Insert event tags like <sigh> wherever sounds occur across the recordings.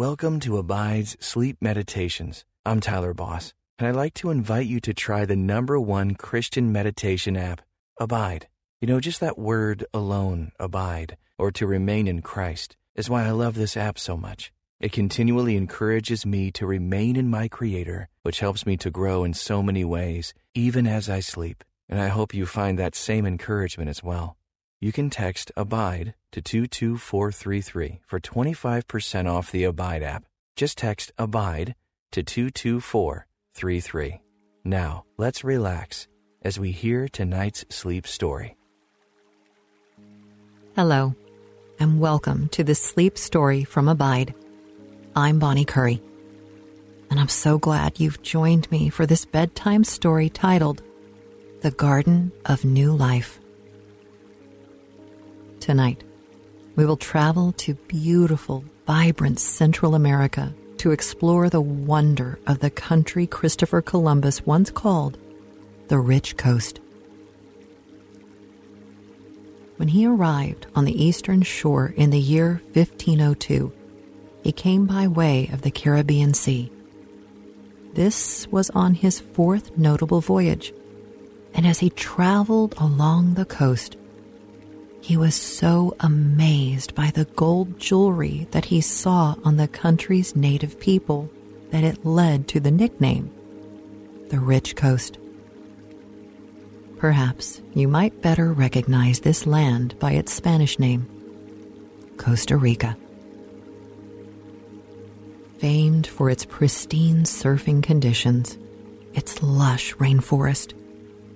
Welcome to Abide's Sleep Meditations. I'm Tyler Boss, and I'd like to invite you to try the number one Christian meditation app, Abide. You know, just that word alone, abide, or to remain in Christ, is why I love this app so much. It continually encourages me to remain in my Creator, which helps me to grow in so many ways, even as I sleep. And I hope you find that same encouragement as well. You can text ABIDE to 22433 for 25% off the Abide app. Just text ABIDE to 22433. Now, let's relax as we hear tonight's sleep story. Hello, and welcome to the sleep story from Abide. I'm Bonnie Curry, and I'm so glad you've joined me for this bedtime story titled The Garden of New Life. Tonight, we will travel to beautiful, vibrant Central America to explore the wonder of the country Christopher Columbus once called the Rich Coast. When he arrived on the eastern shore in the year 1502, he came by way of the Caribbean Sea. This was on his fourth notable voyage, and as he traveled along the coast, he was so amazed by the gold jewelry that he saw on the country's native people that it led to the nickname, the Rich Coast. Perhaps you might better recognize this land by its Spanish name, Costa Rica. Famed for its pristine surfing conditions, its lush rainforest,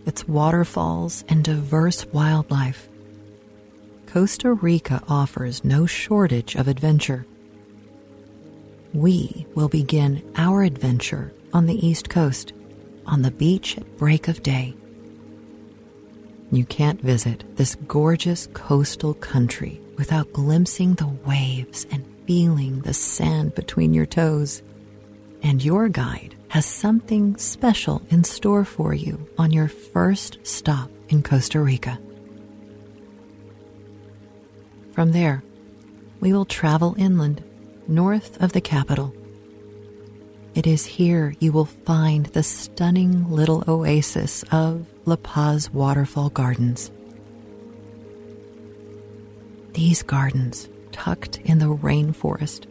its waterfalls, and diverse wildlife, Costa Rica offers no shortage of adventure. We will begin our adventure on the East Coast, on the beach at break of day. You can't visit this gorgeous coastal country without glimpsing the waves and feeling the sand between your toes. And your guide has something special in store for you on your first stop in Costa Rica. From there, we will travel inland, north of the capital. It is here you will find the stunning little oasis of La Paz Waterfall Gardens. These gardens, tucked in the rainforest,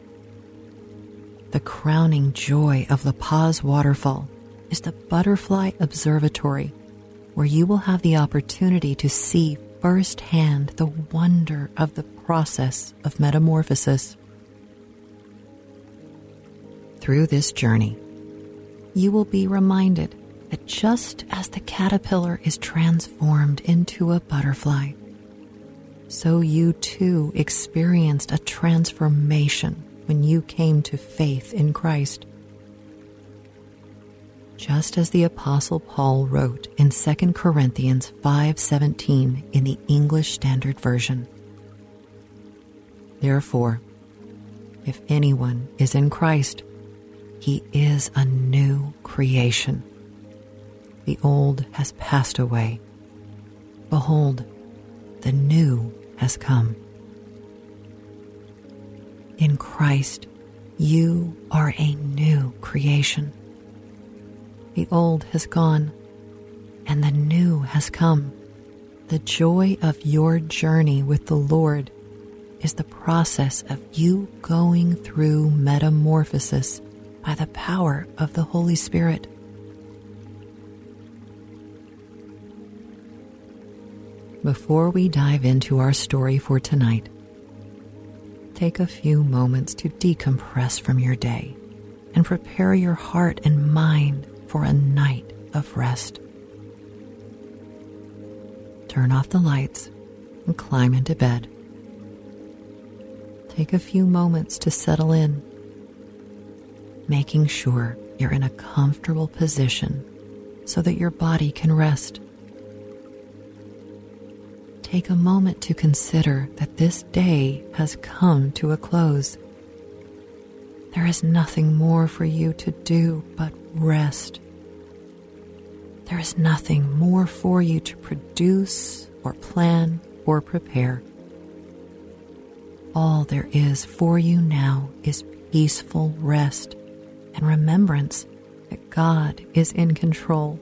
the crowning joy of La Paz Waterfall is the Butterfly Observatory, where you will have the opportunity to see firsthand the wonder of the process of metamorphosis. Through this journey, you will be reminded that just as the caterpillar is transformed into a butterfly, so you too experienced a transformation when you came to faith in Christ just as the apostle Paul wrote in 2 Corinthians 5:17 in the English Standard Version. Therefore, if anyone is in Christ, he is a new creation. The old has passed away. Behold, the new has come. In Christ, you are a new creation. The old has gone, and the new has come. The joy of your journey with the Lord is the process of you going through metamorphosis by the power of the Holy Spirit. Before we dive into our story for tonight, take a few moments to decompress from your day and prepare your heart and mind for a night of rest. Turn off the lights and climb into bed. Take a few moments to settle in, making sure you're in a comfortable position so that your body can rest. Take a moment to consider that this day has come to a close. There is nothing more for you to do but rest there is nothing more for you to produce or plan or prepare. All there is for you now is peaceful rest and remembrance that God is in control.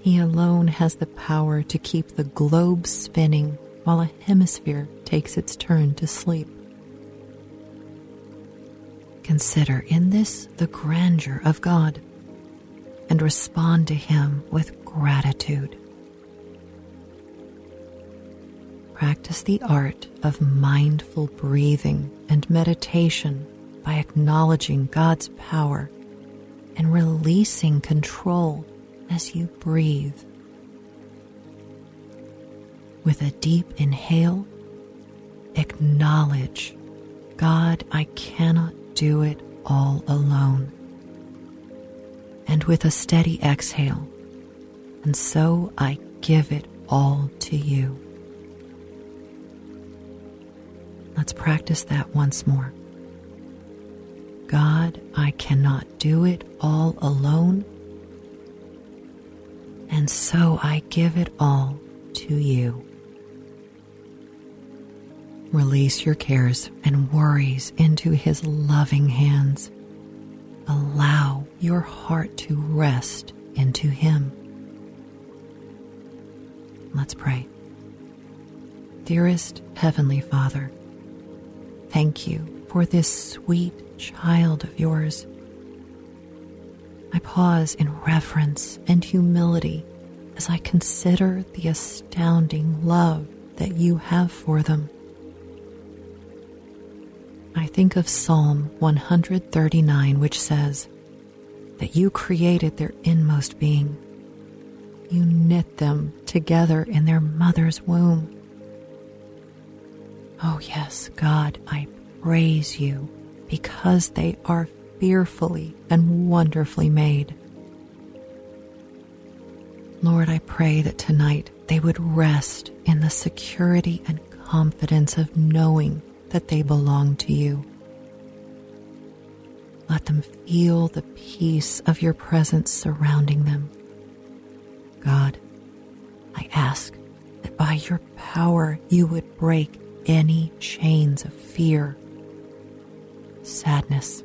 He alone has the power to keep the globe spinning while a hemisphere takes its turn to sleep. Consider in this the grandeur of God and respond to Him with gratitude. Practice the art of mindful breathing and meditation by acknowledging God's power and releasing control as you breathe. With a deep inhale, acknowledge God, I cannot do it all alone. And with a steady exhale, and so I give it all to you. Let's practice that once more. God, I cannot do it all alone, and so I give it all to you. Release your cares and worries into His loving hands. Allow your heart to rest into Him. Let's pray. Dearest Heavenly Father, thank you for this sweet child of yours. I pause in reverence and humility as I consider the astounding love that you have for them. I think of Psalm 139, which says, That you created their inmost being. You knit them together in their mother's womb. Oh, yes, God, I praise you because they are fearfully and wonderfully made. Lord, I pray that tonight they would rest in the security and confidence of knowing that they belong to you. Let them feel the peace of your presence surrounding them. God, I ask that by your power you would break any chains of fear, sadness,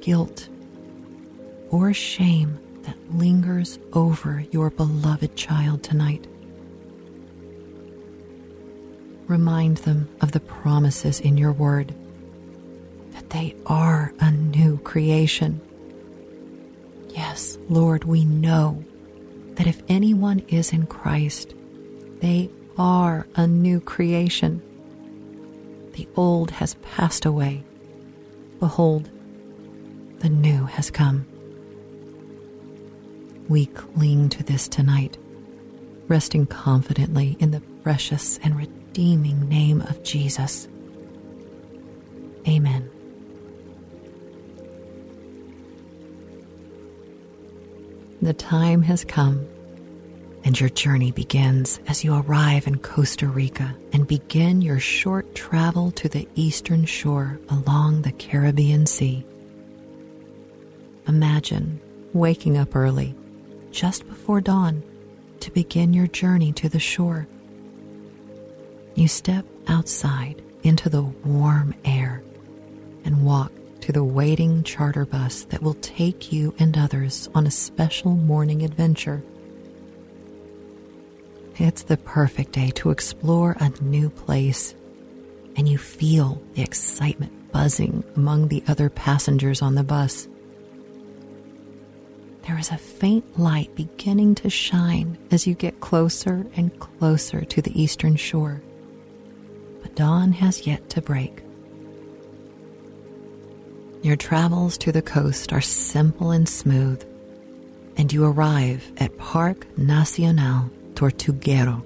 guilt, or shame that lingers over your beloved child tonight remind them of the promises in your word that they are a new creation. Yes, Lord, we know that if anyone is in Christ, they are a new creation. The old has passed away. Behold, the new has come. We cling to this tonight, resting confidently in the precious and redeeming name of Jesus. Amen. The time has come, and your journey begins as you arrive in Costa Rica and begin your short travel to the eastern shore along the Caribbean Sea. Imagine waking up early, just before dawn, to begin your journey to the shore. You step outside into the warm air and walk to the waiting charter bus that will take you and others on a special morning adventure. It's the perfect day to explore a new place, and you feel the excitement buzzing among the other passengers on the bus. There is a faint light beginning to shine as you get closer and closer to the eastern shore but dawn has yet to break. Your travels to the coast are simple and smooth, and you arrive at Parque Nacional Tortuguero.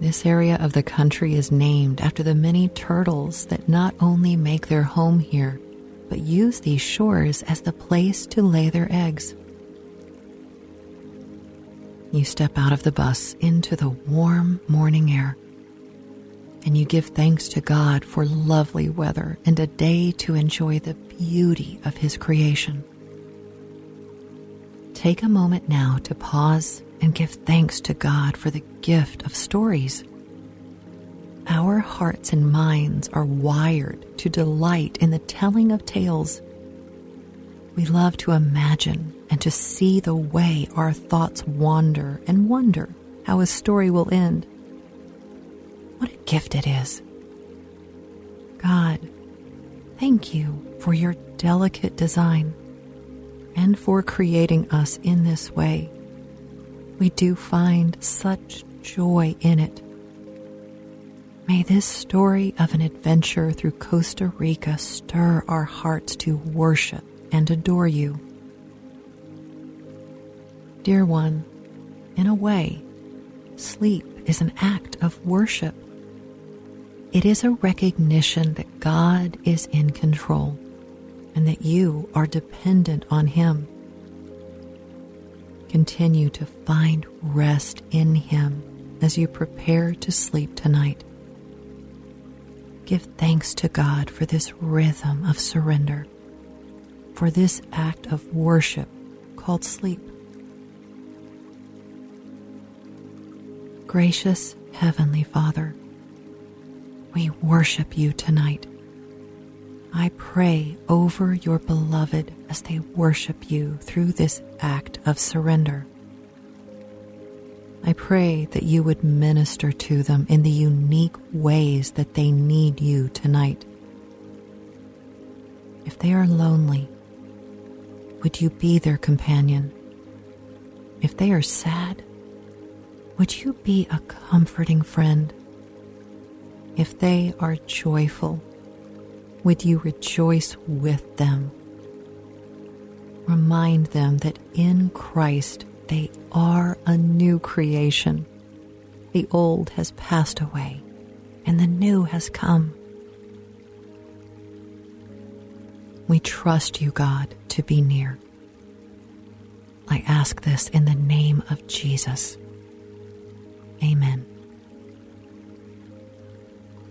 This area of the country is named after the many turtles that not only make their home here, but use these shores as the place to lay their eggs. You step out of the bus into the warm morning air and you give thanks to God for lovely weather and a day to enjoy the beauty of His creation. Take a moment now to pause and give thanks to God for the gift of stories. our hearts and minds are wired to delight in the telling of tales. We love to imagine and to see the way our thoughts wander and wonder how a story will end. What a gift it is. God, thank you for your delicate design and for creating us in this way. We do find such joy in it. May this story of an adventure through Costa Rica stir our hearts to worship and adore you. Dear one, in a way, sleep is an act of worship. It is a recognition that God is in control and that you are dependent on Him. Continue to find rest in Him as you prepare to sleep tonight. Give thanks to God for this rhythm of surrender, for this act of worship called sleep. Gracious Heavenly Father, we worship you tonight. I pray over your beloved as they worship you through this act of surrender. I pray that you would minister to them in the unique ways that they need you tonight. If they are lonely, would you be their companion? If they are sad, would you be a comforting friend? If they are joyful, would you rejoice with them? Remind them that in Christ they are a new creation. The old has passed away and the new has come. We trust you, God, to be near. I ask this in the name of Jesus. Amen.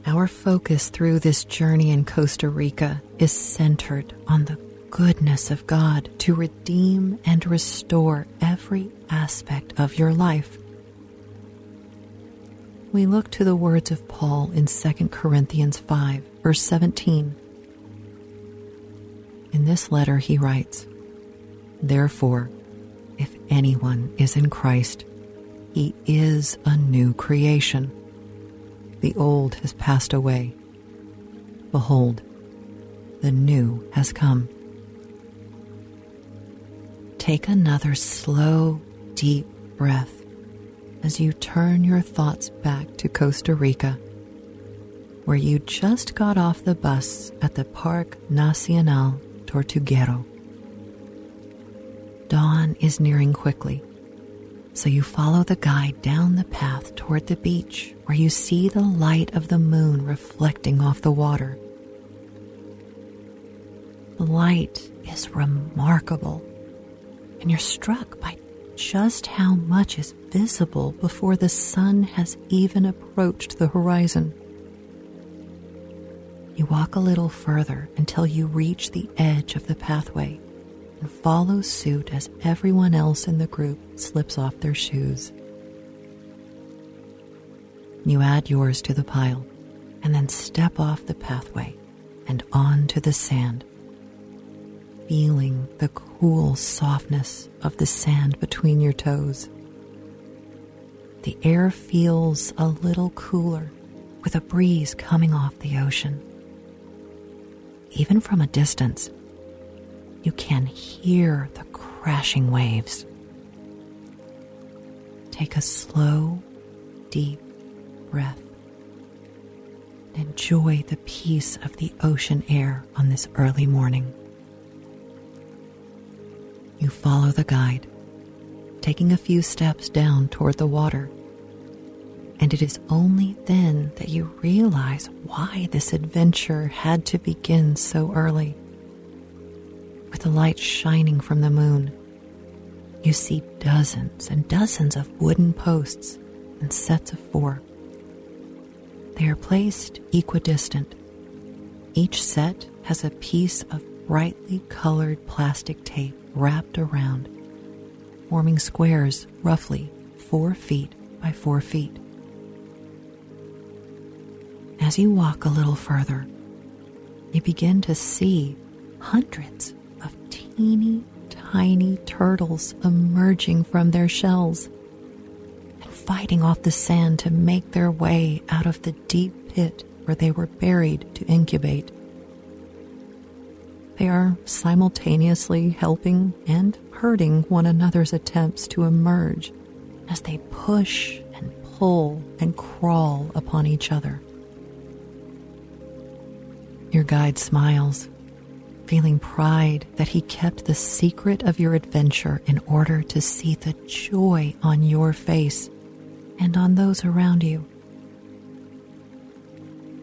Our focus through this journey in Costa Rica is centered on the goodness of God to redeem and restore every aspect of your life. We look to the words of Paul in 2 Corinthians 5, verse 17. In this letter, he writes, Therefore, if anyone is in Christ, he is a new creation the old has passed away. Behold, the new has come. Take another slow, deep breath as you turn your thoughts back to Costa Rica, where you just got off the bus at the Parque Nacional Tortuguero. Dawn is nearing quickly so you follow the guide down the path toward the beach where you see the light of the moon reflecting off the water. The light is remarkable, and you're struck by just how much is visible before the sun has even approached the horizon. You walk a little further until you reach the edge of the pathway and follow suit as everyone else in the group slips off their shoes. You add yours to the pile and then step off the pathway and onto the sand, feeling the cool softness of the sand between your toes. The air feels a little cooler with a breeze coming off the ocean. Even from a distance, you can hear the crashing waves. Take a slow, deep breath and enjoy the peace of the ocean air on this early morning. You follow the guide, taking a few steps down toward the water. And it is only then that you realize why this adventure had to begin so early with the light shining from the moon. You see dozens and dozens of wooden posts and sets of four. They are placed equidistant. Each set has a piece of brightly colored plastic tape wrapped around, forming squares roughly four feet by four feet. As you walk a little further, you begin to see hundreds teeny tiny turtles emerging from their shells and fighting off the sand to make their way out of the deep pit where they were buried to incubate. They are simultaneously helping and hurting one another's attempts to emerge as they push and pull and crawl upon each other. Your guide smiles, feeling pride that he kept the secret of your adventure in order to see the joy on your face and on those around you.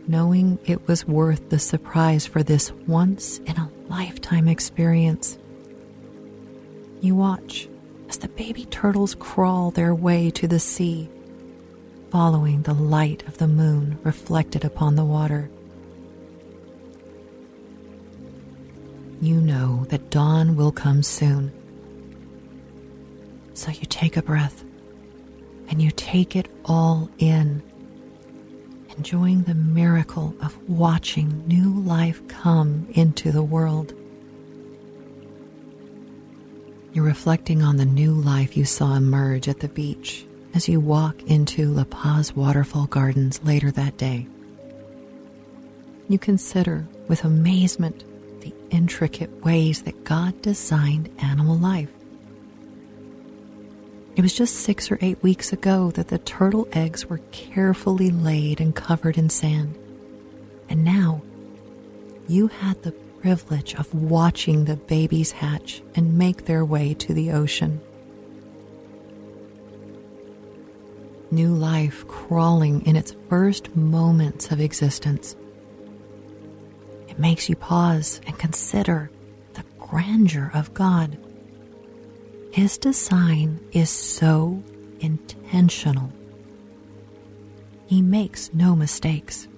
Knowing it was worth the surprise for this once in a lifetime experience, you watch as the baby turtles crawl their way to the sea, following the light of the moon reflected upon the water. You know that dawn will come soon. So you take a breath and you take it all in, enjoying the miracle of watching new life come into the world. You're reflecting on the new life you saw emerge at the beach as you walk into La Paz Waterfall Gardens later that day. You consider with amazement intricate ways that God designed animal life. It was just six or eight weeks ago that the turtle eggs were carefully laid and covered in sand. And now you had the privilege of watching the babies hatch and make their way to the ocean. New life crawling in its first moments of existence makes you pause and consider the grandeur of God. His design is so intentional. He makes no mistakes.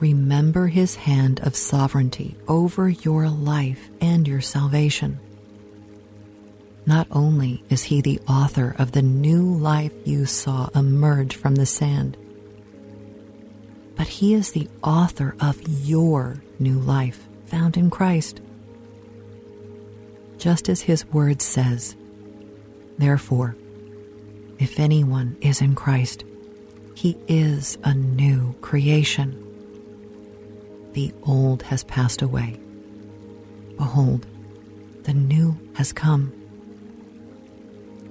Remember his hand of sovereignty over your life and your salvation. Not only is he the author of the new life you saw emerge from the sand, but He is the author of your new life found in Christ. Just as His word says, Therefore, if anyone is in Christ, he is a new creation. The old has passed away. Behold, the new has come.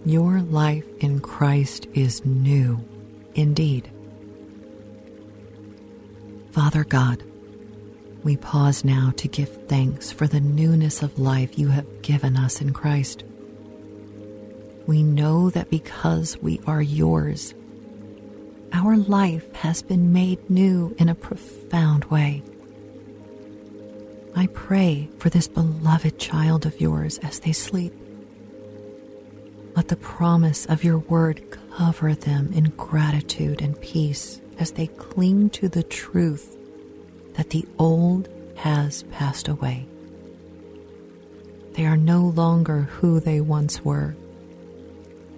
Your life in Christ is new indeed. Father God, we pause now to give thanks for the newness of life you have given us in Christ. We know that because we are yours, our life has been made new in a profound way. I pray for this beloved child of yours as they sleep. Let the promise of your word cover them in gratitude and peace as they cling to the truth that the old has passed away. They are no longer who they once were.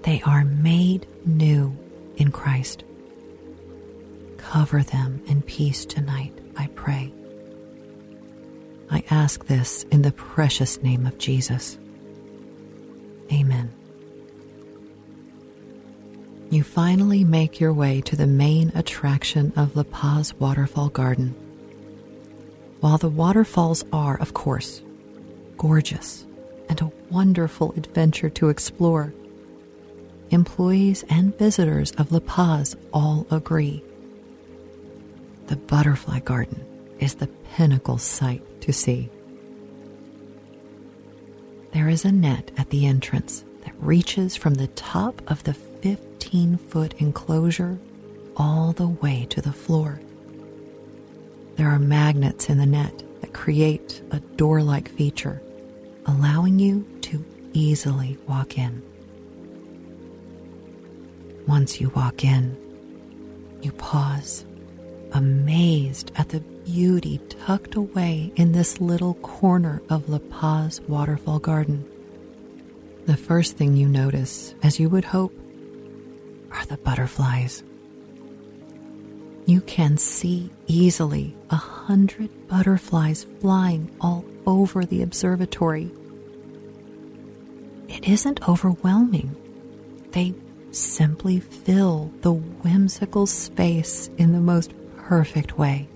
They are made new in Christ. Cover them in peace tonight, I pray. I ask this in the precious name of Jesus. Amen you finally make your way to the main attraction of La Paz Waterfall Garden. While the waterfalls are, of course, gorgeous and a wonderful adventure to explore, employees and visitors of La Paz all agree. The butterfly garden is the pinnacle sight to see. There is a net at the entrance that reaches from the top of the 15 foot enclosure all the way to the floor. There are magnets in the net that create a door like feature, allowing you to easily walk in. Once you walk in, you pause, amazed at the beauty tucked away in this little corner of La Paz Waterfall Garden. The first thing you notice, as you would hope, the butterflies. you can see easily a hundred butterflies flying all over the observatory. It isn't overwhelming. They simply fill the whimsical space in the most perfect way.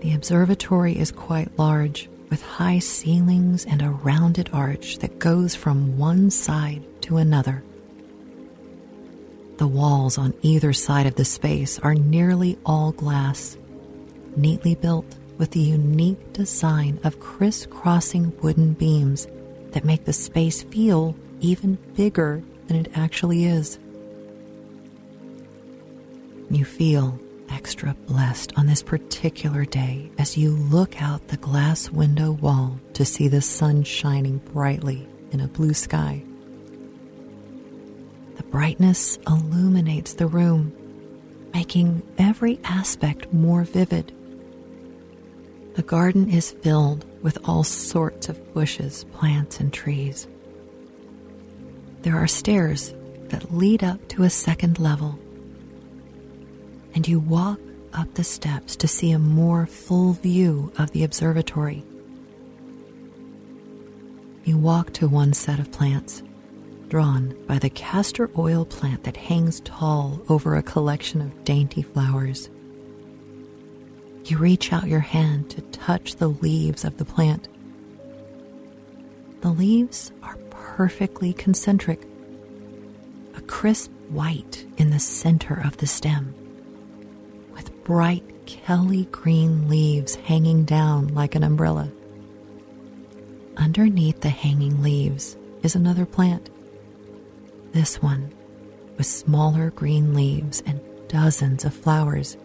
The observatory is quite large, with high ceilings and a rounded arch that goes from one side to another. The walls on either side of the space are nearly all glass, neatly built with the unique design of crisscrossing wooden beams that make the space feel even bigger than it actually is. You feel extra blessed on this particular day as you look out the glass window wall to see the sun shining brightly in a blue sky. The brightness illuminates the room, making every aspect more vivid. The garden is filled with all sorts of bushes, plants, and trees. There are stairs that lead up to a second level and you walk up the steps to see a more full view of the observatory. You walk to one set of plants, drawn by the castor oil plant that hangs tall over a collection of dainty flowers. You reach out your hand to touch the leaves of the plant. The leaves are perfectly concentric, a crisp white in the center of the stem with bright Kelly green leaves hanging down like an umbrella. Underneath the hanging leaves is another plant. This one with smaller green leaves and dozens of flowers,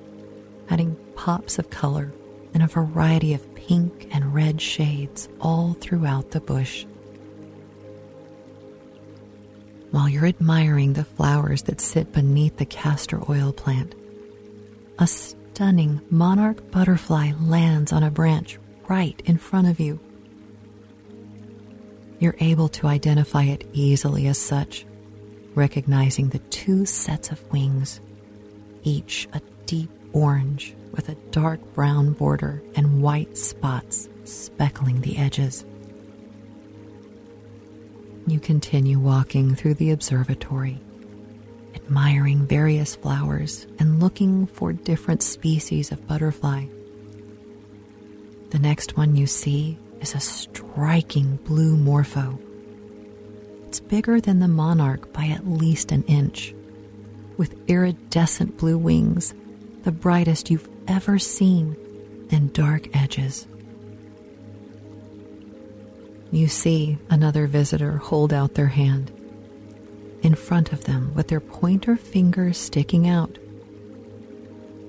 adding pops of color in a variety of pink and red shades all throughout the bush. While you're admiring the flowers that sit beneath the castor oil plant, a stunning monarch butterfly lands on a branch right in front of you. You're able to identify it easily as such, recognizing the two sets of wings, each a deep orange with a dark brown border and white spots speckling the edges. You continue walking through the observatory admiring various flowers and looking for different species of butterfly. The next one you see is a striking blue morpho. It's bigger than the monarch by at least an inch, with iridescent blue wings, the brightest you've ever seen, and dark edges. You see another visitor hold out their hand in front of them with their pointer fingers sticking out.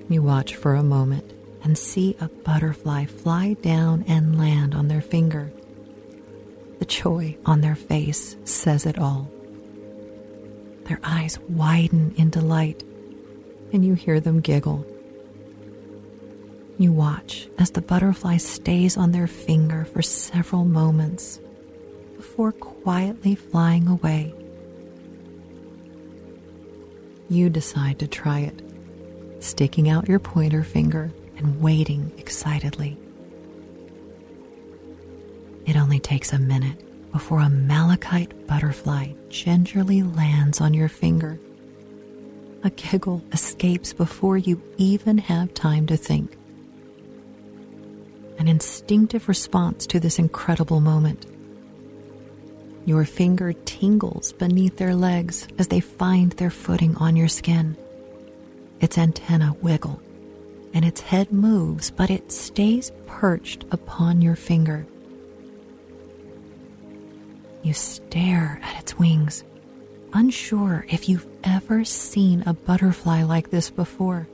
You watch for a moment and see a butterfly fly down and land on their finger. The joy on their face says it all. Their eyes widen in delight, and you hear them giggle. You watch as the butterfly stays on their finger for several moments before quietly flying away you decide to try it, sticking out your pointer finger and waiting excitedly. It only takes a minute before a malachite butterfly gingerly lands on your finger. A giggle escapes before you even have time to think. An instinctive response to this incredible moment your finger tingles beneath their legs as they find their footing on your skin. Its antenna wiggle and its head moves, but it stays perched upon your finger. You stare at its wings, unsure if you've ever seen a butterfly like this before.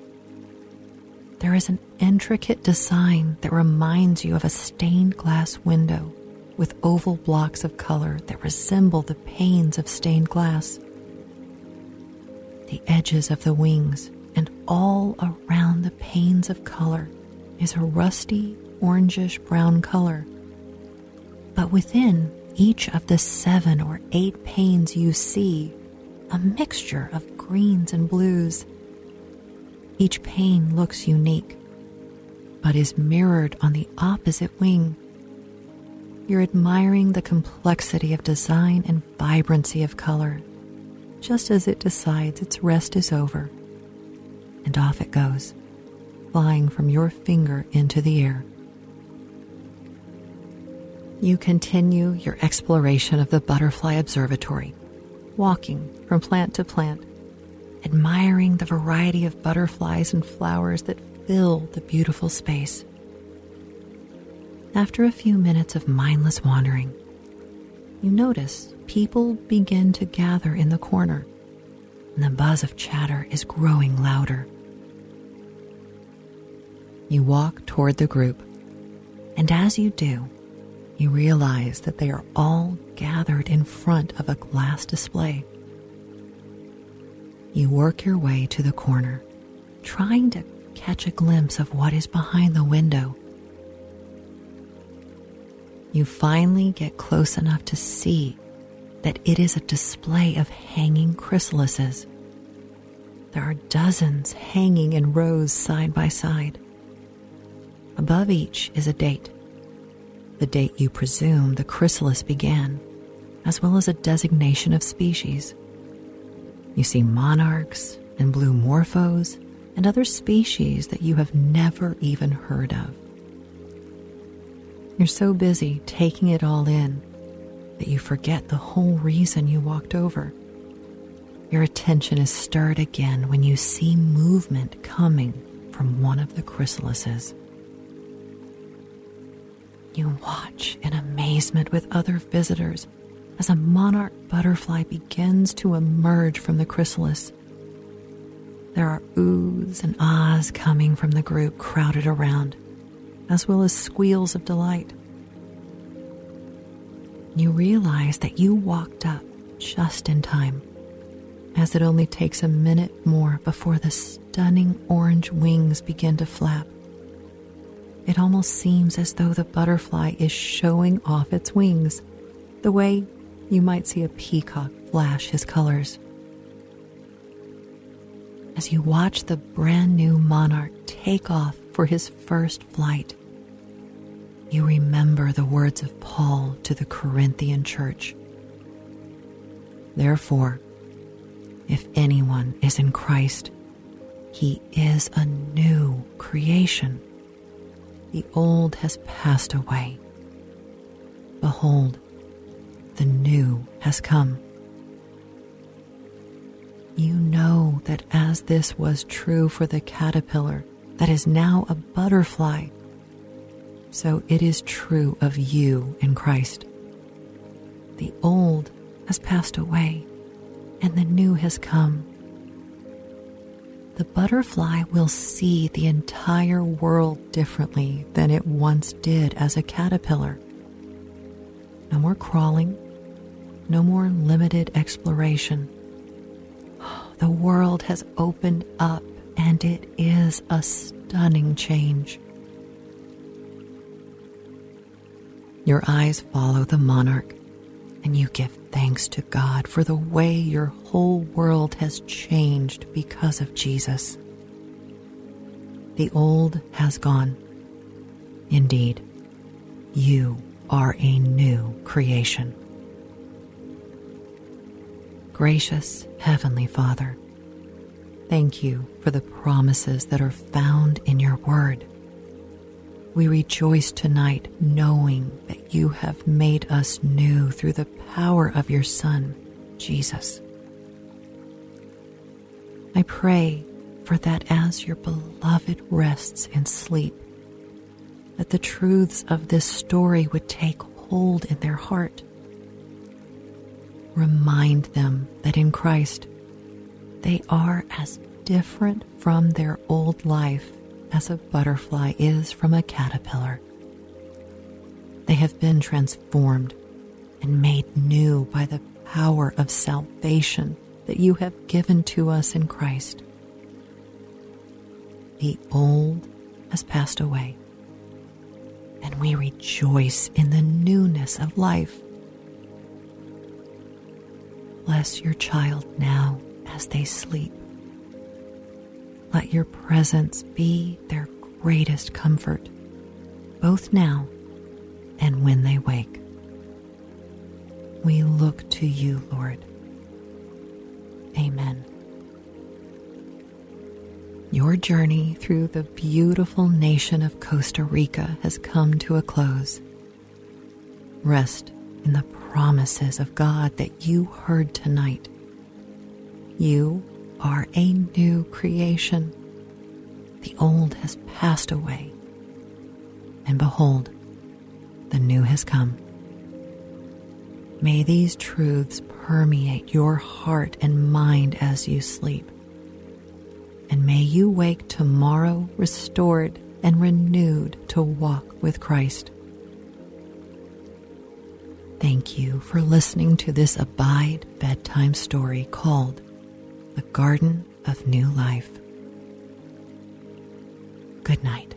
There is an intricate design that reminds you of a stained glass window with oval blocks of color that resemble the panes of stained glass. The edges of the wings and all around the panes of color is a rusty orangish brown color. But within each of the seven or eight panes you see a mixture of greens and blues, Each pane looks unique, but is mirrored on the opposite wing. You're admiring the complexity of design and vibrancy of color, just as it decides its rest is over. And off it goes, flying from your finger into the air. You continue your exploration of the Butterfly Observatory, walking from plant to plant, admiring the variety of butterflies and flowers that fill the beautiful space. After a few minutes of mindless wandering, you notice people begin to gather in the corner, and the buzz of chatter is growing louder. You walk toward the group, and as you do, you realize that they are all gathered in front of a glass display. You work your way to the corner, trying to catch a glimpse of what is behind the window. You finally get close enough to see that it is a display of hanging chrysalises. There are dozens hanging in rows side by side. Above each is a date, the date you presume the chrysalis began, as well as a designation of species. You see monarchs and blue morphos and other species that you have never even heard of. You're so busy taking it all in that you forget the whole reason you walked over. Your attention is stirred again when you see movement coming from one of the chrysalises. You watch in amazement with other visitors as a monarch butterfly begins to emerge from the chrysalis. There are oohs and ahs coming from the group crowded around, as well as squeals of delight. You realize that you walked up just in time, as it only takes a minute more before the stunning orange wings begin to flap. It almost seems as though the butterfly is showing off its wings, the way you might see a peacock flash his colors. As you watch the brand new monarch take off for his first flight, you remember the words of Paul to the Corinthian church. Therefore, if anyone is in Christ, he is a new creation. The old has passed away. Behold, the new has come. You know that as this was true for the caterpillar that is now a butterfly, so it is true of you in Christ. The old has passed away, and the new has come. The butterfly will see the entire world differently than it once did as a caterpillar. No more crawling, no more limited exploration. <gasps> The world has opened up, and it is a stunning change. Your eyes follow the monarch, and you give thanks to God for the way your whole world has changed because of Jesus. The old has gone. Indeed, you are a new creation. Gracious Heavenly Father, thank you for the promises that are found in your word. We rejoice tonight knowing that you have made us new through the power of your Son, Jesus. I pray for that as your beloved rests in sleep, that the truths of this story would take hold in their heart. Remind them that in Christ they are as different from their old life as a butterfly is from a caterpillar. They have been transformed and made new by the power of salvation that you have given to us in Christ. The old has passed away, and we rejoice in the newness of life. Bless your child now as they sleep let your presence be their greatest comfort, both now and when they wake. We look to you, Lord. Amen. Your journey through the beautiful nation of Costa Rica has come to a close. Rest in the promises of God that you heard tonight. You are a new creation. The old has passed away, and behold, the new has come. May these truths permeate your heart and mind as you sleep. And may you wake tomorrow restored and renewed to walk with Christ. Thank you for listening to this Abide bedtime story called The Garden of New Life. Good night.